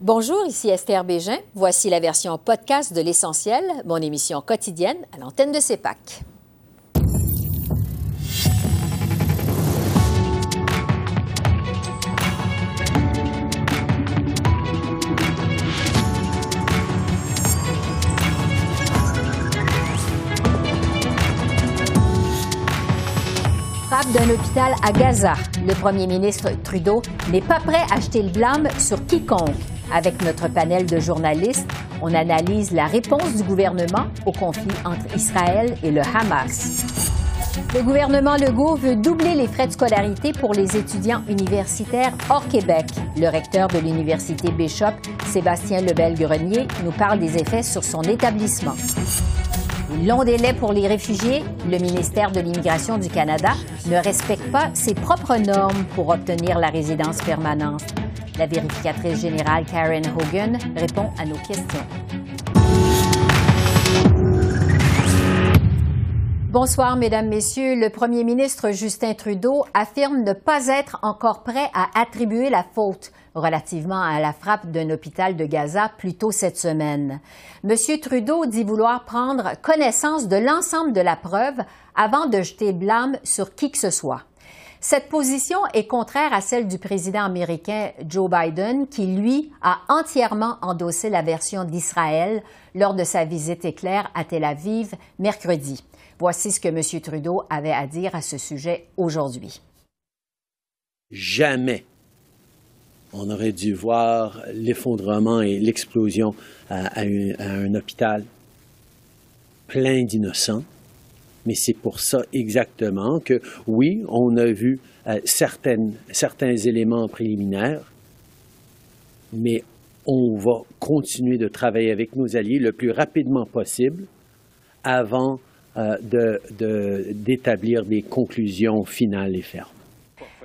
Bonjour, ici Esther Bégin. Voici la version podcast de L'Essentiel, mon émission quotidienne à l'antenne de CEPAC. Frappe d'un hôpital à Gaza. Le premier ministre Trudeau n'est pas prêt à jeter le blâme sur quiconque. Avec notre panel de journalistes, on analyse la réponse du gouvernement au conflit entre Israël et le Hamas. Le gouvernement Legault veut doubler les frais de scolarité pour les étudiants universitaires hors Québec. Le recteur de l'Université Bishop, Sébastien Lebel-Grenier, nous parle des effets sur son établissement. Long délai pour les réfugiés, le ministère de l'Immigration du Canada ne respecte pas ses propres normes pour obtenir la résidence permanente. La vérificatrice générale Karen Hogan répond à nos questions. Bonsoir, Mesdames, Messieurs. Le premier ministre Justin Trudeau affirme ne pas être encore prêt à attribuer la faute relativement à la frappe d'un hôpital de Gaza plus tôt cette semaine. Monsieur Trudeau dit vouloir prendre connaissance de l'ensemble de la preuve avant de jeter blâme sur qui que ce soit. Cette position est contraire à celle du président américain Joe Biden, qui, lui, a entièrement endossé la version d'Israël lors de sa visite éclair à Tel Aviv mercredi. Voici ce que M. Trudeau avait à dire à ce sujet aujourd'hui. Jamais on aurait dû voir l'effondrement et l'explosion à, un hôpital plein d'innocents mais c'est pour ça exactement que, oui, on a vu euh, certains éléments préliminaires, mais on va continuer de travailler avec nos alliés le plus rapidement possible avant euh, d'établir des conclusions finales et fermes.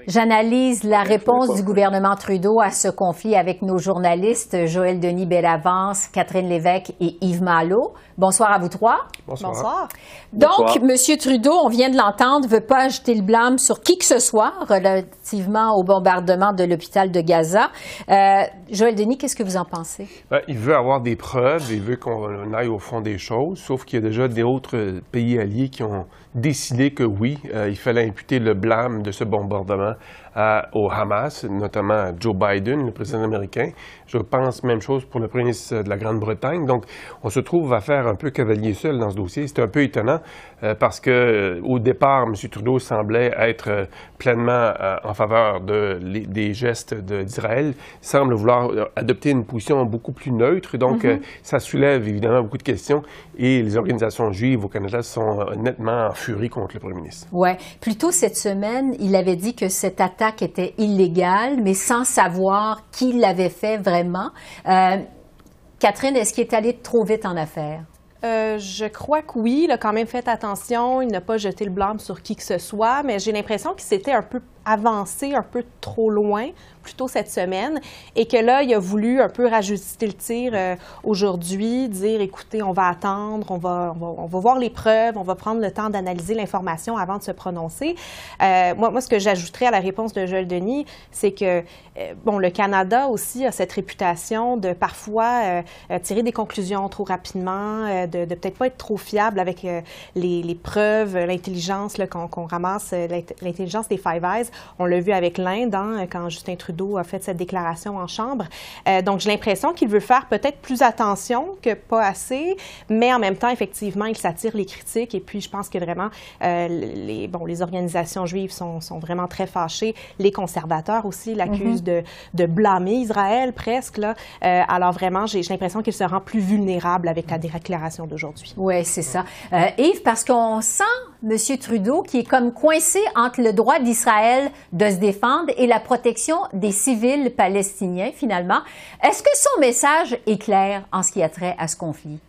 J'analyse la réponse du gouvernement Trudeau à ce conflit avec nos journalistes Joël Denis Bellavance, Catherine Lévesque et Yves Malo. Bonsoir à vous trois. Bonsoir. Donc, M. Trudeau, on vient de l'entendre, veut pas jeter le blâme sur qui que ce soit relativement au bombardement de l'hôpital de Gaza. Euh, Joël Denis, qu'est-ce que vous en pensez? Ben, il veut avoir des preuves, il veut qu'on aille au fond des choses, sauf qu'il y a déjà d'autres pays alliés qui ont décidé que oui, euh, il fallait imputer le blâme de ce bombardement au Hamas, notamment Joe Biden, le président américain. Je pense même chose pour le premier ministre de la Grande-Bretagne. Donc, on se trouve à faire un peu cavalier seul dans ce dossier. C'est un peu étonnant euh, parce que euh, au départ, M. Trudeau semblait être euh, pleinement en faveur de, des gestes d'Israël. Semble vouloir adopter une position beaucoup plus neutre. Donc, mm-hmm. ça soulève évidemment beaucoup de questions et les organisations juives au Canada sont nettement en furie contre le premier ministre. Oui. Plus tôt cette semaine, il avait dit que cette attaque était mais sans savoir qui l'avait fait vraiment. Euh, Catherine, est-ce qu'il est allé trop vite en affaires? Euh, je crois que oui, il a quand même fait attention, il n'a pas jeté le blâme sur qui que ce soit, mais j'ai l'impression qu'il s'était un peu avancé un peu trop loin plutôt cette semaine et que là, il a voulu un peu rajuster le tir euh, aujourd'hui, dire écoutez, on va attendre, on va, on va, voir les preuves, on va prendre le temps d'analyser l'information avant de se prononcer. Euh, moi, ce que j'ajouterais à la réponse de Joël Denis, c'est que euh, bon, le Canada aussi a cette réputation de parfois tirer des conclusions trop rapidement, de, peut-être pas être trop fiable avec les, les, preuves, l'intelligence qu'on ramasse, l'intelligence des Five Eyes. On l'a vu avec l'Inde hein, quand Justin Trudeau a fait cette déclaration en Chambre. Euh, donc, j'ai l'impression qu'il veut faire peut-être plus attention que pas assez, mais en même temps, effectivement, il s'attire les critiques. Et puis, je pense que vraiment, euh, les, bon, les organisations juives sont, sont, vraiment très fâchées. Les conservateurs aussi l'accusent mm-hmm. de, de, blâmer Israël presque. Là. Euh, alors, vraiment, j'ai l'impression qu'il se rend plus vulnérable avec la déclaration d'aujourd'hui. Oui, c'est ça. Yves, parce qu'on sent M. Trudeau qui est comme coincé entre le droit d'Israël de se défendre et la protection des civils palestiniens, finalement. Est-ce que son message est clair en ce qui a trait à ce conflit?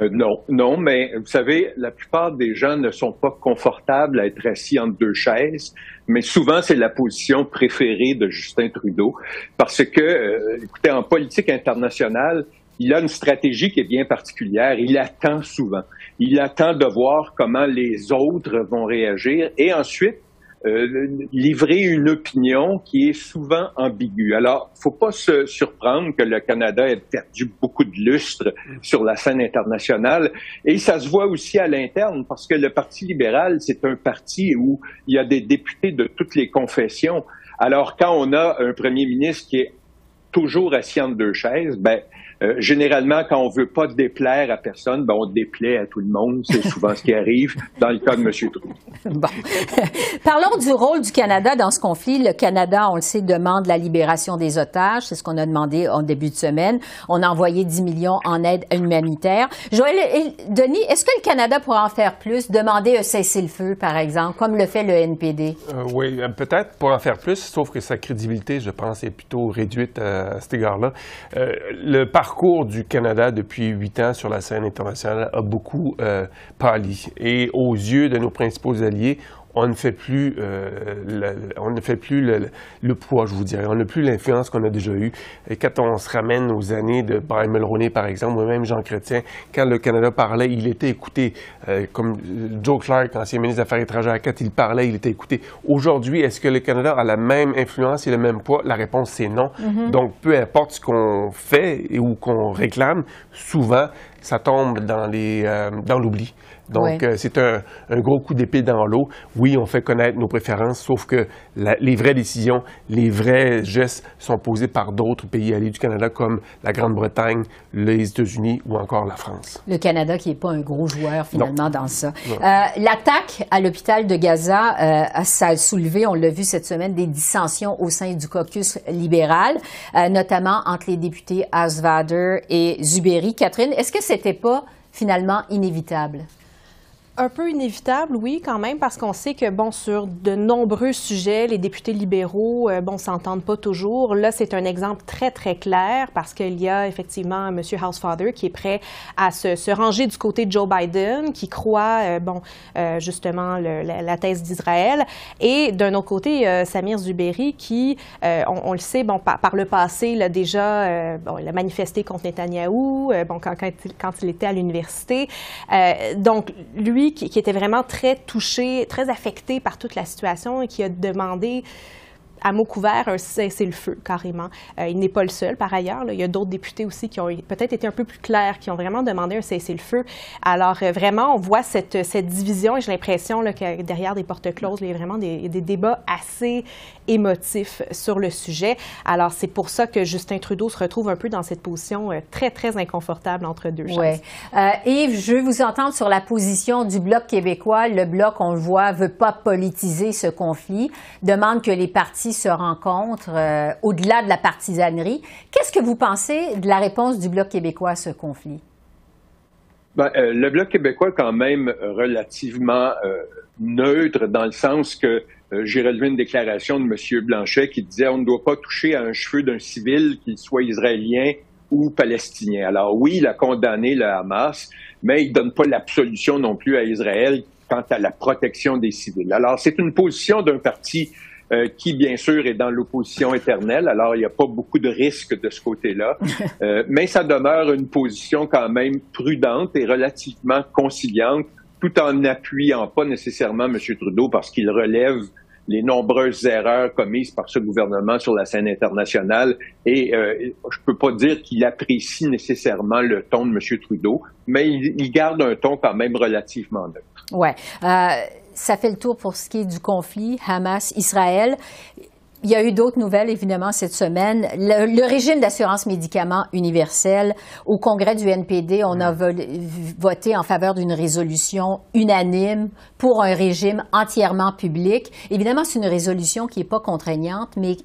Euh, non, non, mais vous savez, la plupart des gens ne sont pas confortables à être assis entre deux chaises, mais souvent c'est la position préférée de Justin Trudeau, parce que, euh, écoutez, en politique internationale, il a une stratégie qui est bien particulière. Il attend souvent. Il attend de voir comment les autres vont réagir et ensuite, euh, livrer une opinion qui est souvent ambiguë. Alors, faut pas se surprendre que le Canada ait perdu beaucoup de lustre sur la scène internationale. Et ça se voit aussi à l'interne, parce que le Parti libéral, c'est un parti où il y a des députés de toutes les confessions. Alors, quand on a un premier ministre qui est toujours assis entre deux chaises, ben, euh, généralement, quand on veut pas déplaire à personne, ben, on déplaît à tout le monde. C'est souvent ce qui arrive dans le cas de M. Trudeau. Bon. Parlons du rôle du Canada dans ce conflit. Le Canada, on le sait, demande la libération des otages. C'est ce qu'on a demandé en début de semaine. On a envoyé 10 millions en aide humanitaire. Joël et Denis, est-ce que le Canada pourra en faire plus? Demander un cessez-le-feu, par exemple, comme le fait le NPD? Euh, oui, euh, peut-être pour en faire plus, sauf que sa crédibilité, je pense, est plutôt réduite à, cet égard-là. le parcours du Canada depuis huit ans sur la scène internationale a beaucoup pâli. Et aux yeux de nos principaux alliés, on ne fait plus, euh, le, on ne fait plus le, poids, je vous dirais. On n'a plus l'influence qu'on a déjà eue. Et quand on se ramène aux années de Brian Mulroney, par exemple, ou même Jean Chrétien, quand le Canada parlait, il était écouté. Euh, comme Joe Clark, ancien ministre des Affaires étrangères, quand il parlait, il était écouté. Aujourd'hui, est-ce que le Canada a la même influence et le même poids? La réponse, c'est non. Mm-hmm. Donc, peu importe ce qu'on fait ou qu'on réclame, souvent, ça tombe dans euh, dans l'oubli. Donc, euh, c'est un, un, gros coup d'épée dans l'eau. Oui, on fait connaître nos préférences, sauf que la, les vraies décisions, les vrais gestes sont posés par d'autres pays alliés du Canada, comme la Grande-Bretagne, les États-Unis ou encore la France. Le Canada qui n'est pas un gros joueur, finalement, dans ça. Euh, L'attaque à l'hôpital de Gaza, euh, ça a soulevé, on l'a vu cette semaine, des dissensions au sein du caucus libéral, euh, notamment entre les députés Asvader et Zuberi. Catherine, est-ce que c'était pas finalement inévitable? Un peu inévitable, oui, quand même, parce qu'on sait que, bon, sur de nombreux sujets, les députés libéraux, euh, bon, s'entendent pas toujours. Là, c'est un exemple très, très clair parce qu'il y a effectivement M. Housefather qui est prêt à se, ranger du côté de Joe Biden, qui croit, euh, bon, euh, justement, la, thèse d'Israël. Et d'un autre côté, Samir Zuberi qui, on, le sait, bon, par, le passé, a déjà, bon, il a manifesté contre Netanyahou, bon, quand, il, quand il était à l'université. donc, lui, qui, était vraiment très touché, très affecté par toute la situation et qui a demandé à mot couvert un cessez-le-feu, carrément. Euh, il n'est pas le seul, par ailleurs. Il y a d'autres députés aussi qui ont peut-être été un peu plus clairs, qui ont vraiment demandé un cessez-le-feu. Alors, euh, vraiment, on voit cette, cette division et j'ai l'impression que derrière des portes closes, il y a vraiment des, des, débats assez émotifs sur le sujet. Alors, c'est pour ça que Justin Trudeau se retrouve un peu dans cette position euh, très, très inconfortable entre deux choses. Ouais. Yves, je veux vous entendre sur la position du Bloc québécois. Le Bloc, on le voit, veut pas politiser ce conflit, demande que les partis se rencontrent euh, au-delà de la partisanerie. Qu'est-ce que vous pensez de la réponse du Bloc québécois à ce conflit? Ben, euh, le Bloc québécois est quand même relativement euh, neutre dans le sens que j'ai relevé une déclaration de M. Blanchet qui disait on ne doit pas toucher à un cheveu d'un civil, qu'il soit israélien ou palestinien. Alors oui, il a condamné le Hamas, mais il ne donne pas l'absolution non plus à Israël quant à la protection des civils. Alors c'est une position d'un parti euh, qui, bien sûr, est dans l'opposition éternelle. Alors, il n'y a pas beaucoup de risques de ce côté-là. Euh, mais ça demeure une position quand même prudente et relativement conciliante, tout en n'appuyant pas nécessairement M. Trudeau parce qu'il relève les nombreuses erreurs commises par ce gouvernement sur la scène internationale. Et euh, je peux pas dire qu'il apprécie nécessairement le ton de M. Trudeau, mais il, il, garde un ton quand même relativement neutre. Ouais. Euh ça fait le tour pour ce qui est du conflit Hamas-Israël. Il y a eu d'autres nouvelles, évidemment, cette semaine. Le, régime d'assurance médicaments universel, au congrès du NPD, on a voté en faveur d'une résolution unanime pour un régime entièrement public. Évidemment, c'est une résolution qui n'est pas contraignante, mais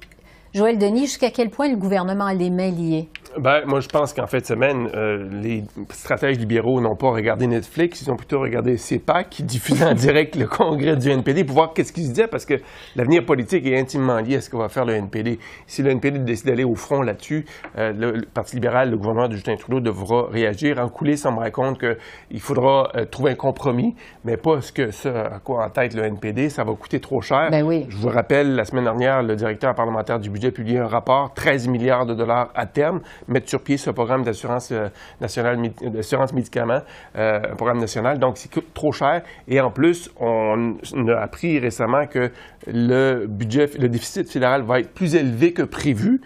Joël Denis, jusqu'à quel point le gouvernement a les mains liées? Ben, moi, je pense qu'en fin de semaine, euh, les stratèges libéraux n'ont pas regardé Netflix, ils ont plutôt regardé CEPAC, qui diffusait en direct le congrès du NPD pour voir qu'est-ce qu'ils se disaient, parce que l'avenir politique est intimement lié à ce que va faire le NPD. Si le NPD décide d'aller au front là-dessus, euh, le, Parti libéral, le gouvernement de Justin Trudeau devra réagir. En coulisses, on me raconte qu'il faudra euh, trouver un compromis, mais pas ce que ça à quoi en tête le NPD. Ça va coûter trop cher. Ben oui. Je vous rappelle, la semaine dernière, le directeur parlementaire du budget a publié un rapport, 13 milliards de dollars à terme mettre sur pied ce programme d'assurance nationale, d'assurance médicaments, un programme national. Donc, c'est trop cher. Et en plus, on a appris récemment que le budget, le déficit fédéral va être plus élevé que prévu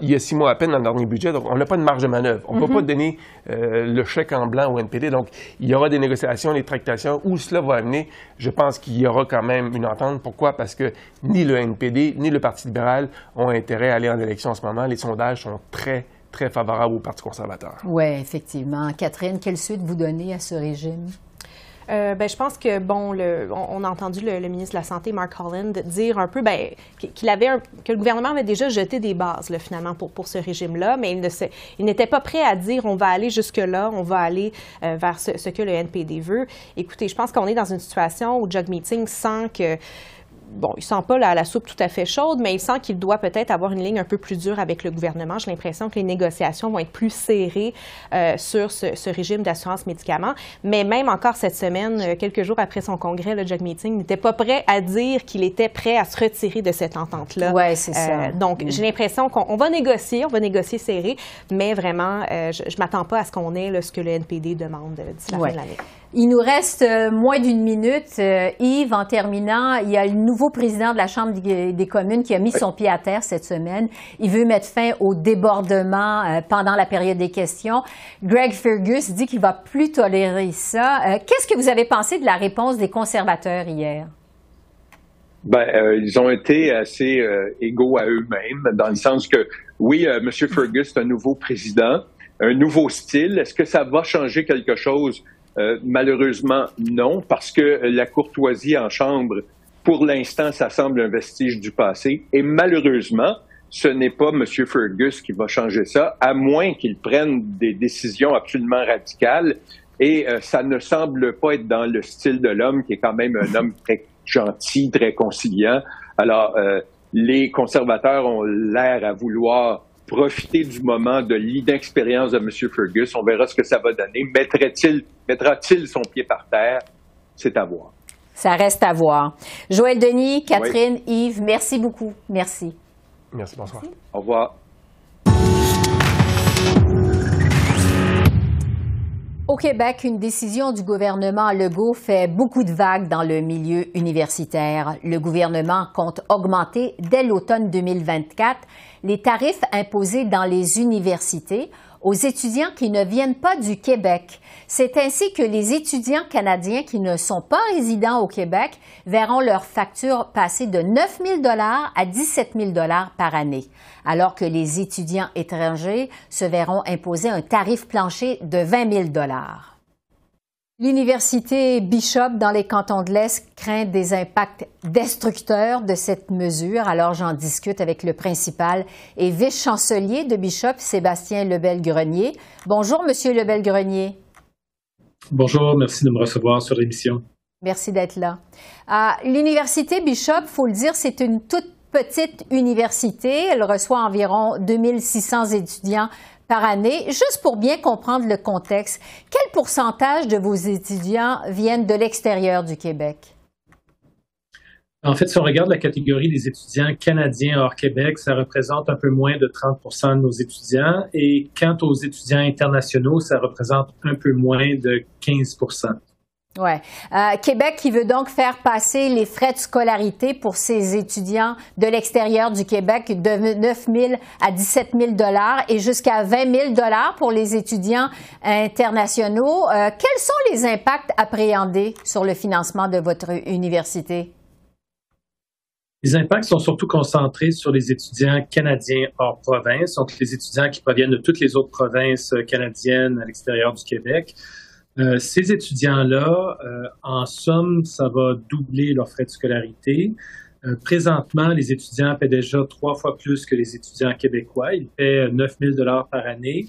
il y a six mois à peine dans le dernier budget, donc on n'a pas de marge de manœuvre. On ne peut mhm. pas donner euh, le chèque en blanc au NPD. Donc, il y aura des négociations, des tractations. Où cela va amener, je pense qu'il y aura quand même une entente. Pourquoi? Parce que ni le NPD, ni le Parti libéral ont intérêt à aller en élection en ce moment. Les sondages sont très, très favorables au Parti conservateur. Oui, effectivement. Catherine, quelle suite vous donnez à ce régime? Euh, ben, je pense que, bon, le, on, a entendu le, ministre de la Santé, Mark Holland, dire un peu ben, qu'il avait que le gouvernement avait déjà jeté des bases, là, finalement, pour, pour ce régime-là, mais il, n'était pas prêt à dire on va aller jusque-là, on va aller euh, vers ce, ce, que le NPD veut. Écoutez, je pense qu'on est dans une situation où Jug Meeting sent que bon, il sent pas la, la, soupe tout à fait chaude, mais il sent qu'il doit peut-être avoir une ligne un peu plus dure avec le gouvernement. J'ai l'impression que les négociations vont être plus serrées euh, sur ce, régime d'assurance médicaments. Mais même encore cette semaine, euh, quelques jours après son congrès, le Jug Meeting n'était pas prêt à dire qu'il était prêt à se retirer de cette entente-là. Oui, c'est ça. Euh, donc, mm. j'ai l'impression qu'on va négocier, on va négocier serré, mais vraiment, je ne m'attends pas à ce qu'on ait là, ce que le NPD demande d'ici la fin de l'année. Il nous reste euh, moins d'une minute. Euh, Yves, en terminant, il y a le nouveau président de la Chambre des communes qui a mis son pied à terre cette semaine. Il veut mettre fin au débordement euh, pendant la période des questions. Greg Fergus dit qu'il va plus tolérer ça. Qu'est-ce que vous avez pensé de la réponse des conservateurs hier? Ben, ils ont été assez égaux à eux-mêmes, dans le sens que, oui, M. Fergus est un nouveau président, un nouveau style. Est-ce que ça va changer quelque chose? Euh, malheureusement, non, parce que la courtoisie en chambre, pour l'instant, ça semble un vestige du passé. Et malheureusement, ce n'est pas M. Fergus qui va changer ça, à moins qu'il prenne des décisions absolument radicales. Et euh, ça ne semble pas être dans le style de l'homme, qui est quand même un homme très gentil, très conciliant. Alors, euh, les conservateurs ont l'air à vouloir profiter du moment de l'inexpérience de M. Fergus. On verra ce que ça va donner. Mettra-t-il mettra son pied par terre? C'est à voir. Ça reste à voir. Joël Denis, Catherine, Yves, merci beaucoup. Merci. Merci, bonsoir. Au revoir. Au Québec, une décision du gouvernement Legault fait beaucoup de vagues dans le milieu universitaire. Le gouvernement compte augmenter dès l'automne 2024 les tarifs imposés dans les universités aux étudiants qui ne viennent pas du Québec. C'est ainsi que les étudiants canadiens qui ne sont pas résidents au Québec verront leur facture passer de 9 000 à 17 000 par année, alors que les étudiants étrangers se verront imposer un tarif plancher de 20 000 L'Université Bishop dans les cantons de l'Est craint des impacts destructeurs de cette mesure. Alors j'en discute avec le principal et vice-chancelier de Bishop, Sébastien Lebel-Grenier. Bonjour, Monsieur Lebel-Grenier. Bonjour, merci de me recevoir sur l'émission. Merci d'être là. L'Université Bishop, faut le dire, c'est une toute petite université. Elle reçoit environ 2600 étudiants par année. Juste pour bien comprendre le contexte, quel pourcentage de vos étudiants viennent de l'extérieur du Québec? En fait, si on regarde la catégorie des étudiants canadiens hors Québec, ça représente un peu moins de 30% de nos étudiants. Et quant aux étudiants internationaux, ça représente un peu moins de 15 Ouais. Euh, Québec qui veut donc faire passer les frais de scolarité pour ses étudiants de l'extérieur du Québec de 9 000 à 17 000 dollars et jusqu'à 20 000 dollars pour les étudiants internationaux. Euh, quels sont les impacts appréhendés sur le financement de votre université? Les impacts sont surtout concentrés sur les étudiants canadiens hors province, donc les étudiants qui proviennent de toutes les autres provinces canadiennes à l'extérieur du Québec. Euh, ces étudiants-là, euh, en somme, ça va doubler leurs frais de scolarité. Euh, présentement, les étudiants paient déjà trois fois plus que les étudiants québécois. Ils paient 9 000 par année.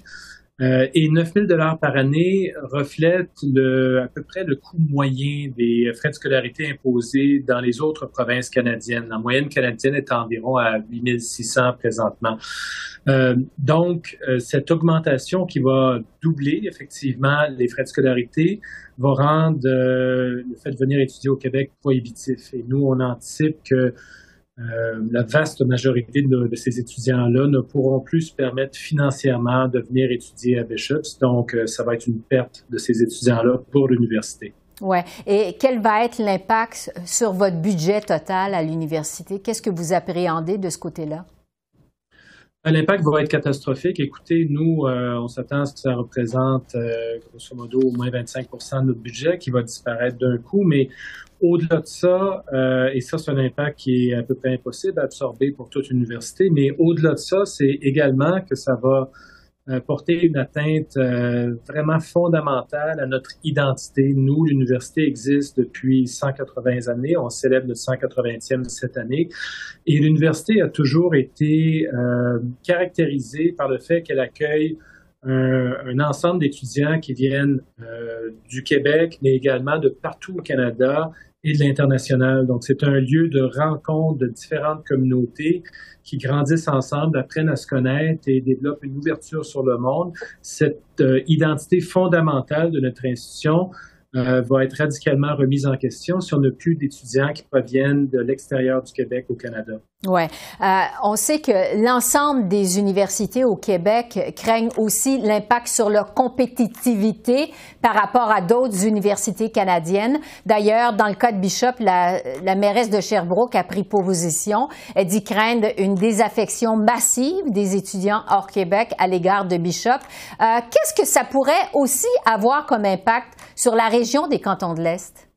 Euh, et 9 000 par année reflète le, à peu près le coût moyen des frais de scolarité imposés dans les autres provinces canadiennes. La moyenne canadienne est environ à 8 600 présentement. Euh, donc, euh, cette augmentation qui va doubler effectivement les frais de scolarité va rendre le fait de venir étudier au Québec prohibitif. Et nous, on anticipe que la vaste majorité de, ces étudiants-là ne pourront plus se permettre financièrement de venir étudier à Bishops. Donc, ça va être une perte de ces étudiants-là pour l'université. Oui. Et quel va être l'impact sur votre budget total à l'université? Qu'est-ce que vous appréhendez de ce côté-là? L'impact va être catastrophique. Écoutez, nous, euh, on s'attend à ce que ça représente, euh, grosso modo, au moins 25% de notre budget qui va disparaître d'un coup. Mais au-delà de ça, euh, et ça, c'est un impact qui est à peu près impossible à absorber pour toute l'université, mais au-delà de ça, c'est également que ça va porter une atteinte euh, vraiment fondamentale à notre identité. Nous, l'université existe depuis 180 années. On célèbre notre 180e cette année. Et l'université a toujours été euh, caractérisée par le fait qu'elle accueille un ensemble d'étudiants qui viennent du Québec, mais également de partout au Canada et de l'international. Donc, c'est un lieu de rencontre de différentes communautés qui grandissent ensemble, apprennent à se connaître et développent une ouverture sur le monde. Cette euh, identité fondamentale de notre institution euh, va être radicalement remise en question si on n'a plus d'étudiants qui proviennent de l'extérieur du Québec au Canada. Oui. Euh, on sait que l'ensemble des universités au Québec craignent aussi l'impact sur leur compétitivité par rapport à d'autres universités canadiennes. D'ailleurs, dans le cas de Bishop, la, la mairesse de Sherbrooke a pris position. Elle dit craindre une désaffection massive des étudiants hors Québec à l'égard de Bishop. Euh, Qu'est-ce que ça pourrait aussi avoir comme impact sur la région des cantons de l'Est?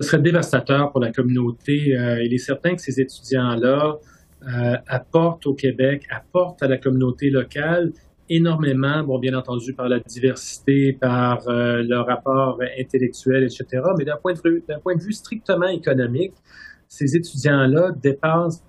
Ce serait dévastateur pour la communauté. Euh, il est certain que ces étudiants-là euh, apportent au Québec, apportent à la communauté locale énormément, bon, bien entendu, par la diversité, par euh, leur rapport intellectuel, etc. Mais d'un point, de vue, point de vue strictement économique, ces étudiants-là dépensent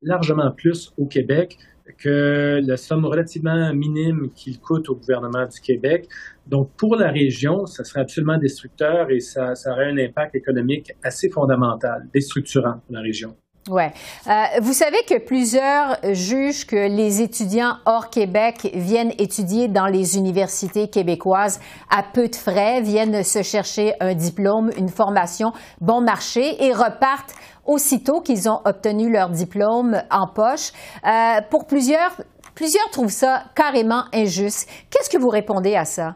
largement plus au Québec que la somme relativement minime qu'il coûte au gouvernement du Québec. Donc, pour la région, ça serait absolument destructeur et ça, ça aurait un impact économique assez fondamental, déstructurant pour la région. Ouais. Euh, vous savez que plusieurs jugent que les étudiants hors Québec viennent étudier dans les universités québécoises à peu de frais, viennent se chercher un diplôme, une formation bon marché et repartent aussitôt qu'ils ont obtenu leur diplôme en poche. Euh, pour plusieurs, plusieurs trouvent ça carrément injuste. Qu'est-ce que vous répondez à ça?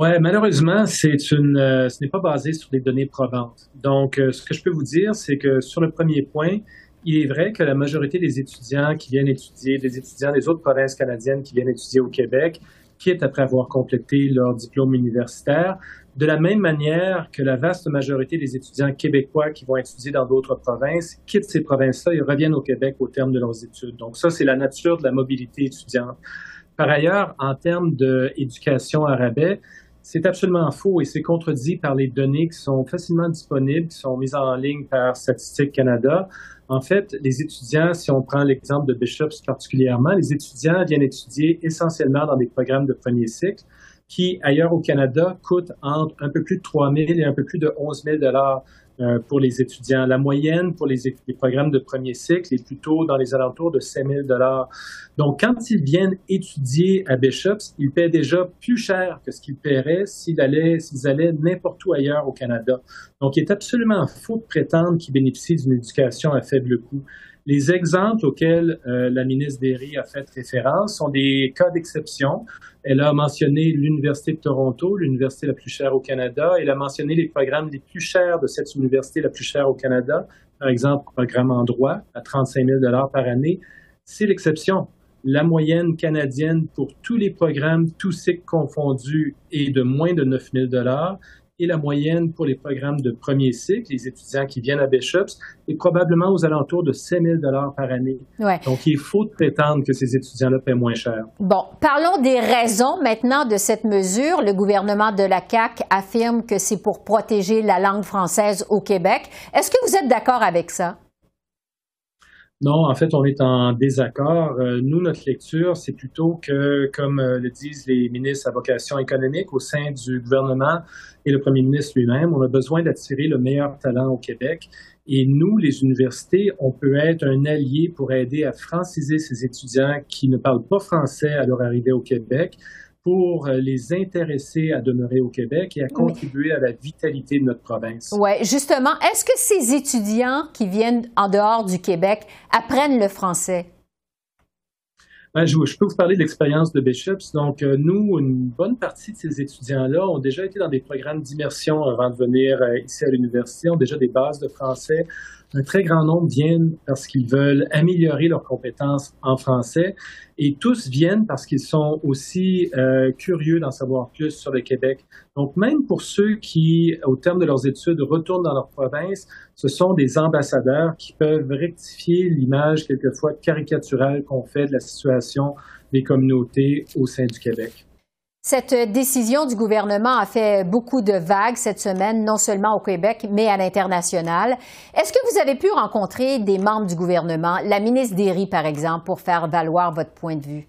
Oui, malheureusement, c'est une, euh, ce n'est pas basé sur des données probantes. Donc, euh, ce que je peux vous dire, c'est que sur le premier point, il est vrai que la majorité des étudiants qui viennent étudier, des étudiants des autres provinces canadiennes qui viennent étudier au Québec, quittent après avoir complété leur diplôme universitaire, de la même manière que la vaste majorité des étudiants québécois qui vont étudier dans d'autres provinces quittent ces provinces-là et reviennent au Québec au terme de leurs études. Donc ça, c'est la nature de la mobilité étudiante. Par ailleurs, en termes d'éducation à rabais, c'est absolument faux et c'est contredit par les données qui sont facilement disponibles, qui sont mises en ligne par Statistique Canada. En fait, les étudiants, si on prend l'exemple de Bishops particulièrement, les étudiants viennent étudier essentiellement dans des programmes de premier cycle qui, ailleurs au Canada, coûtent entre un peu plus de 3 000 et un peu plus de 11 000 dollars euh, pour les étudiants. La moyenne pour les, programmes de premier cycle est plutôt dans les alentours de 5 000 Donc, quand ils viennent étudier à Bishops, ils paient déjà plus cher que ce qu'ils paieraient s'ils allaient, s'ils allaient n'importe où ailleurs au Canada. Donc, il est absolument faux de prétendre qu'ils bénéficient d'une éducation à faible coût. Les exemples auxquels euh, la ministre Derry a fait référence sont des cas d'exception. Elle a mentionné l'Université de Toronto, l'université la plus chère au Canada. Elle a mentionné les programmes les plus chers de cette université la plus chère au Canada. Par exemple, le programme en droit à 35 000 par année. C'est l'exception. La moyenne canadienne pour tous les programmes, tous cycles confondus, est de moins de 9 000 et la moyenne pour les programmes de premier cycle, les étudiants qui viennent à Bishops, est probablement aux alentours de 5 000 par année. Donc, il faut prétendre que ces étudiants-là paient moins cher. Bon, parlons des raisons maintenant de cette mesure. Le gouvernement de la CAQ affirme que c'est pour protéger la langue française au Québec. Est-ce que vous êtes d'accord avec ça? Non, en fait, on est en désaccord. Euh, nous, notre lecture, c'est plutôt que, comme euh, le disent les ministres à vocation économique au sein du gouvernement et le premier ministre lui-même, on a besoin d'attirer le meilleur talent au Québec. Et nous, les universités, on peut être un allié pour aider à franciser ces étudiants qui ne parlent pas français à leur arrivée au Québec. Pour les intéresser à demeurer au Québec et à contribuer à la vitalité de notre province. Oui, justement, est-ce que ces étudiants qui viennent en dehors du Québec apprennent le français? Ben, je, peux vous parler de l'expérience de Bishops. Donc, euh, nous, une bonne partie de ces étudiants-là ont déjà été dans des programmes d'immersion avant de venir euh, ici à l'université, ont déjà des bases de français, un très grand nombre viennent parce qu'ils veulent améliorer leurs compétences en français et tous viennent parce qu'ils sont aussi euh, curieux d'en savoir plus sur le Québec. Donc, même pour ceux qui, au terme de leurs études, retournent dans leur province, ce sont des ambassadeurs qui peuvent rectifier l'image quelquefois caricaturale qu'on fait de la situation des communautés au sein du Québec. Cette décision du gouvernement a fait beaucoup de vagues cette semaine, non seulement au Québec, mais à l'international. Est-ce que vous avez pu rencontrer des membres du gouvernement, la ministre Derry, par exemple, pour faire valoir votre point de vue?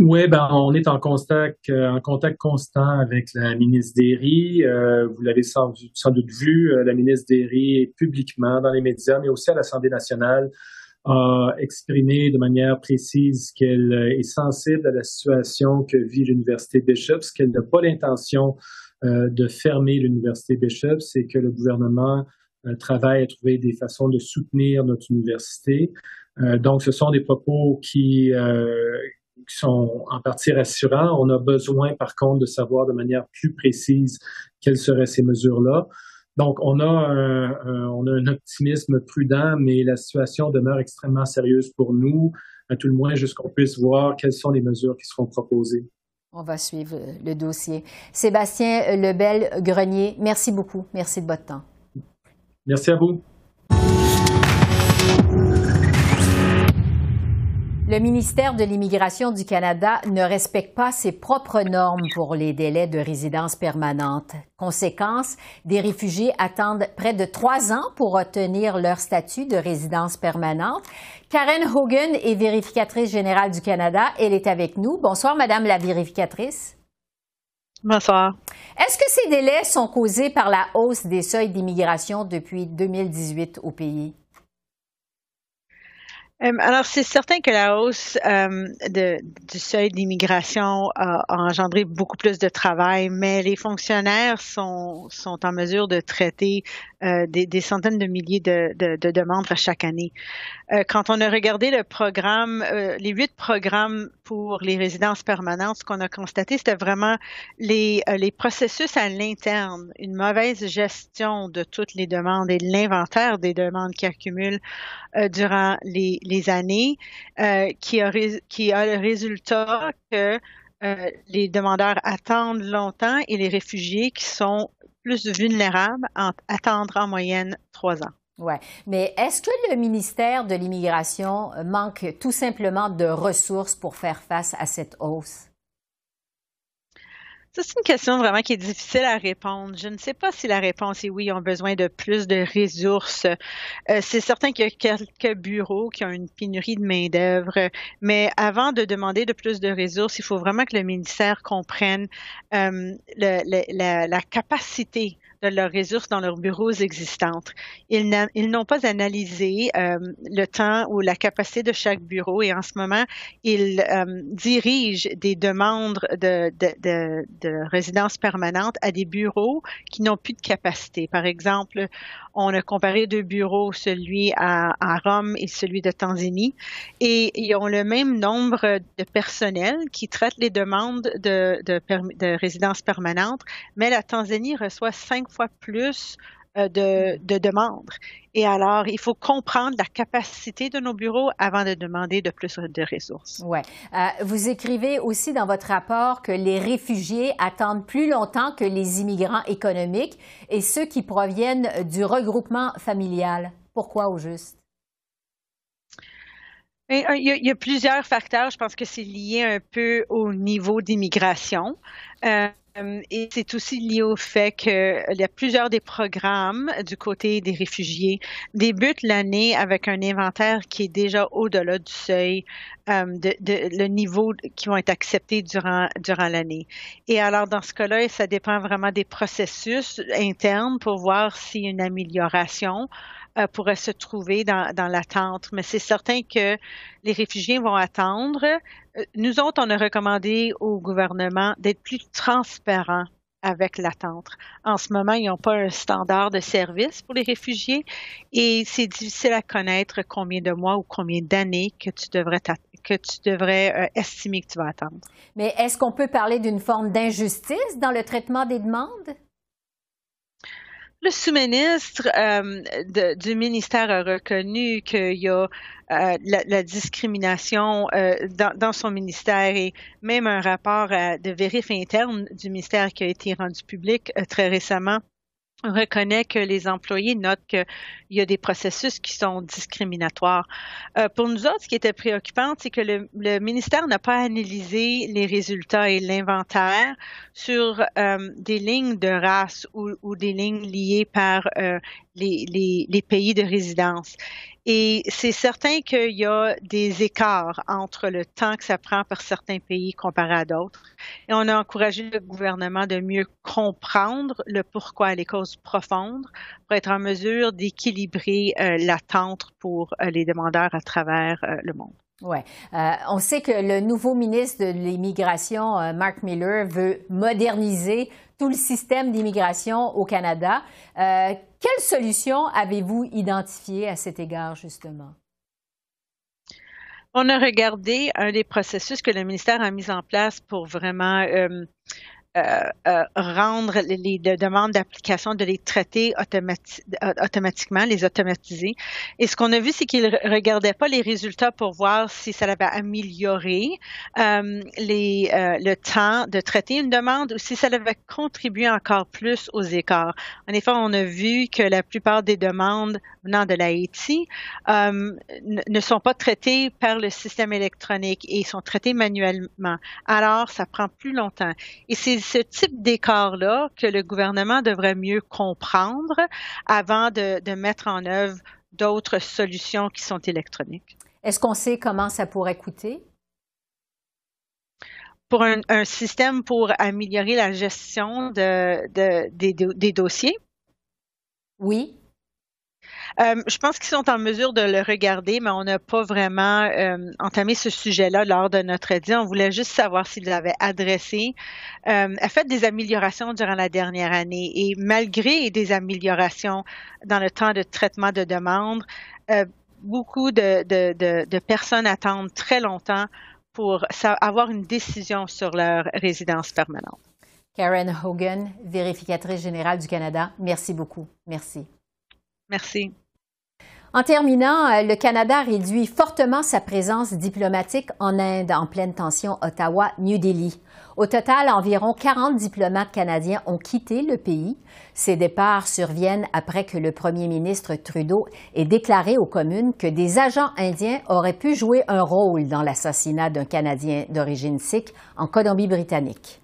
Oui, ben, on est en contact, euh, en contact constant avec la ministre Derry. Euh, vous l'avez sans, doute vu, euh, la ministre Derry publiquement dans les médias, mais aussi à l'Assemblée nationale, a exprimé de manière précise qu'elle est sensible à la situation que vit l'Université Bishops, qu'elle n'a pas l'intention euh, de fermer l'Université Bishops et que le gouvernement euh, travaille à trouver des façons de soutenir notre université. Euh, donc, ce sont des propos qui, qui sont en partie rassurants. On a besoin, par contre, de savoir de manière plus précise quelles seraient ces mesures-là. Donc, on a, un, on a un optimisme prudent, mais la situation demeure extrêmement sérieuse pour nous, à tout le moins jusqu'on puisse voir quelles sont les mesures qui seront proposées. On va suivre le dossier. Sébastien Lebel-Grenier, merci beaucoup. Merci de votre temps. Merci à vous. Le ministère de l'Immigration du Canada ne respecte pas ses propres normes pour les délais de résidence permanente. Conséquence, des réfugiés attendent près de trois ans pour obtenir leur statut de résidence permanente. Karen Hogan est vérificatrice générale du Canada. Elle est avec nous. Bonsoir, Madame la vérificatrice. Bonsoir. Est-ce que ces délais sont causés par la hausse des seuils d'immigration depuis 2018 au pays? Euh, alors, c'est certain que la hausse euh, du seuil d'immigration a, engendré beaucoup plus de travail, mais les fonctionnaires sont en mesure de traiter euh, des, centaines de milliers de, de, de, demandes à chaque année. Euh, quand on a regardé le programme, euh, les huit programmes pour les résidences permanentes, ce qu'on a constaté, c'était vraiment les, processus à l'interne, une mauvaise gestion de toutes les demandes et l'inventaire des demandes qui accumulent durant les, les années, qui, a, qui a le résultat que les demandeurs attendent longtemps et les réfugiés qui sont plus vulnérables à attendre en moyenne trois ans. Oui, mais est-ce que le ministère de l'Immigration manque tout simplement de ressources pour faire face à cette hausse? C'est une question vraiment qui est difficile à répondre. Je ne sais pas si la réponse est oui, ils ont besoin de plus de ressources. Euh, c'est certain qu'il y a quelques bureaux qui ont une pénurie de main-d'œuvre, mais avant de demander de plus de ressources, il faut vraiment que le ministère comprenne euh, le, la, capacité de leurs ressources dans leurs bureaux existantes. Ils n'ont pas analysé euh, le temps ou la capacité de chaque bureau et en ce moment, ils euh, dirigent des demandes de, de, de, de résidence permanente à des bureaux qui n'ont plus de capacité. Par exemple, on a comparé deux bureaux, celui à, à, Rome et celui de Tanzanie, et ils ont le même nombre de personnel qui traitent les demandes de, de, de résidence permanente, mais la Tanzanie reçoit cinq fois plus euh, de, de, demandes. Et alors, il faut comprendre la capacité de nos bureaux avant de demander de plus de ressources. Oui. Euh, vous écrivez aussi dans votre rapport que les réfugiés attendent plus longtemps que les immigrants économiques et ceux qui proviennent du regroupement familial. Pourquoi au juste? Euh, il y, a, plusieurs facteurs. Je pense que c'est lié un peu au niveau d'immigration. Euh, et c'est aussi lié au fait qu'il y a plusieurs des programmes du côté des réfugiés débutent l'année avec un inventaire qui est déjà au-delà du seuil euh, de, de, le niveau qui vont être acceptés durant durant l'année. Et alors dans ce cas-là, ça dépend vraiment des processus internes pour voir a une amélioration euh, pourraient se trouver dans, dans l'attente. Mais c'est certain que les réfugiés vont attendre. Euh, nous autres, on a recommandé au gouvernement d'être plus transparent avec l'attente. En ce moment, ils n'ont pas un standard de service pour les réfugiés et c'est difficile à connaître combien de mois ou combien d'années que tu devrais euh, estimer que tu vas attendre. Mais est-ce qu'on peut parler d'une forme d'injustice dans le traitement des demandes? Le sous-ministre euh, du ministère a reconnu qu'il y a euh, la, discrimination euh, dans, dans, son ministère et même un rapport de vérif interne du ministère qui a été rendu public très récemment reconnaît que les employés notent qu'il y a des processus qui sont discriminatoires. Euh, pour nous autres, ce qui était préoccupant, c'est que le, ministère n'a pas analysé les résultats et l'inventaire sur euh, des lignes de race ou, des lignes liées par euh, les, pays de résidence. Et c'est certain qu'il y a des écarts entre le temps que ça prend par certains pays comparé à d'autres. Et on a encouragé le gouvernement de mieux comprendre le pourquoi, les causes profondes, pour être en mesure d'équilibrer euh, l'attente pour euh, les demandeurs à travers euh, le monde. Oui. Euh, on sait que le nouveau ministre de l'Immigration, euh, Mark Miller, veut moderniser tout le système d'immigration au Canada. Euh, quelle solution avez-vous identifiée à cet égard, justement? On a regardé un des processus que le ministère a mis en place pour vraiment euh, euh, rendre les, demandes d'application, de les traiter automatiquement, les automatiser. Et ce qu'on a vu, c'est qu'ils ne regardaient pas les résultats pour voir si ça avait amélioré euh, le temps de traiter une demande ou si ça avait contribué encore plus aux écarts. En effet, on a vu que la plupart des demandes venant de l'Haïti ne sont pas traitées par le système électronique et sont traitées manuellement. Alors, ça prend plus longtemps. Et c'est ce type d'écart-là que le gouvernement devrait mieux comprendre avant de, mettre en œuvre d'autres solutions qui sont électroniques. Est-ce qu'on sait comment ça pourrait coûter? Pour un, système pour améliorer la gestion de, des dossiers? Oui. Euh, je pense qu'ils sont en mesure de le regarder, mais on n'a pas vraiment euh, entamé ce sujet-là lors de notre aide. On voulait juste savoir s'ils avaient adressé, euh, a fait des améliorations durant la dernière année. Et malgré des améliorations dans le temps de traitement de demande, euh, beaucoup de, de, de, de personnes attendent très longtemps pour avoir une décision sur leur résidence permanente. Karen Hogan, vérificatrice générale du Canada, merci beaucoup. Merci. Merci. En terminant, euh, le Canada réduit fortement sa présence diplomatique en Inde en pleine tension Ottawa-New Delhi. Au total, environ 40 diplomates canadiens ont quitté le pays. Ces départs surviennent après que le premier ministre Trudeau ait déclaré aux communes que des agents indiens auraient pu jouer un rôle dans l'assassinat d'un Canadien d'origine sikh en Colombie-Britannique.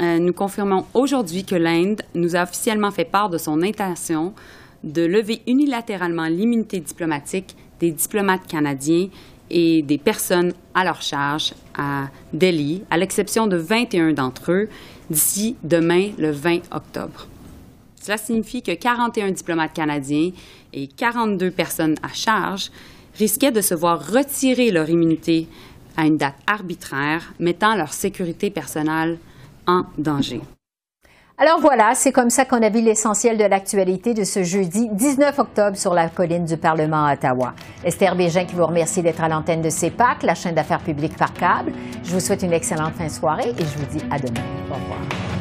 Euh, nous confirmons aujourd'hui que l'Inde nous a officiellement fait part de son intention de lever unilatéralement l'immunité diplomatique des diplomates canadiens et des personnes à leur charge à Delhi, à l'exception de 21 d'entre eux, d'ici demain, le 20 octobre. Cela signifie que 41 diplomates canadiens et 42 personnes à charge risquaient de se voir retirer leur immunité à une date arbitraire, mettant leur sécurité personnelle en danger. Alors voilà, c'est comme ça qu'on a vu l'essentiel de l'actualité de ce jeudi 19 octobre sur la colline du Parlement à Ottawa. Esther Bégin qui vous remercie d'être à l'antenne de CEPAC, la chaîne d'affaires publiques par câble. Je vous souhaite une excellente fin de soirée et je vous dis à demain. Au revoir.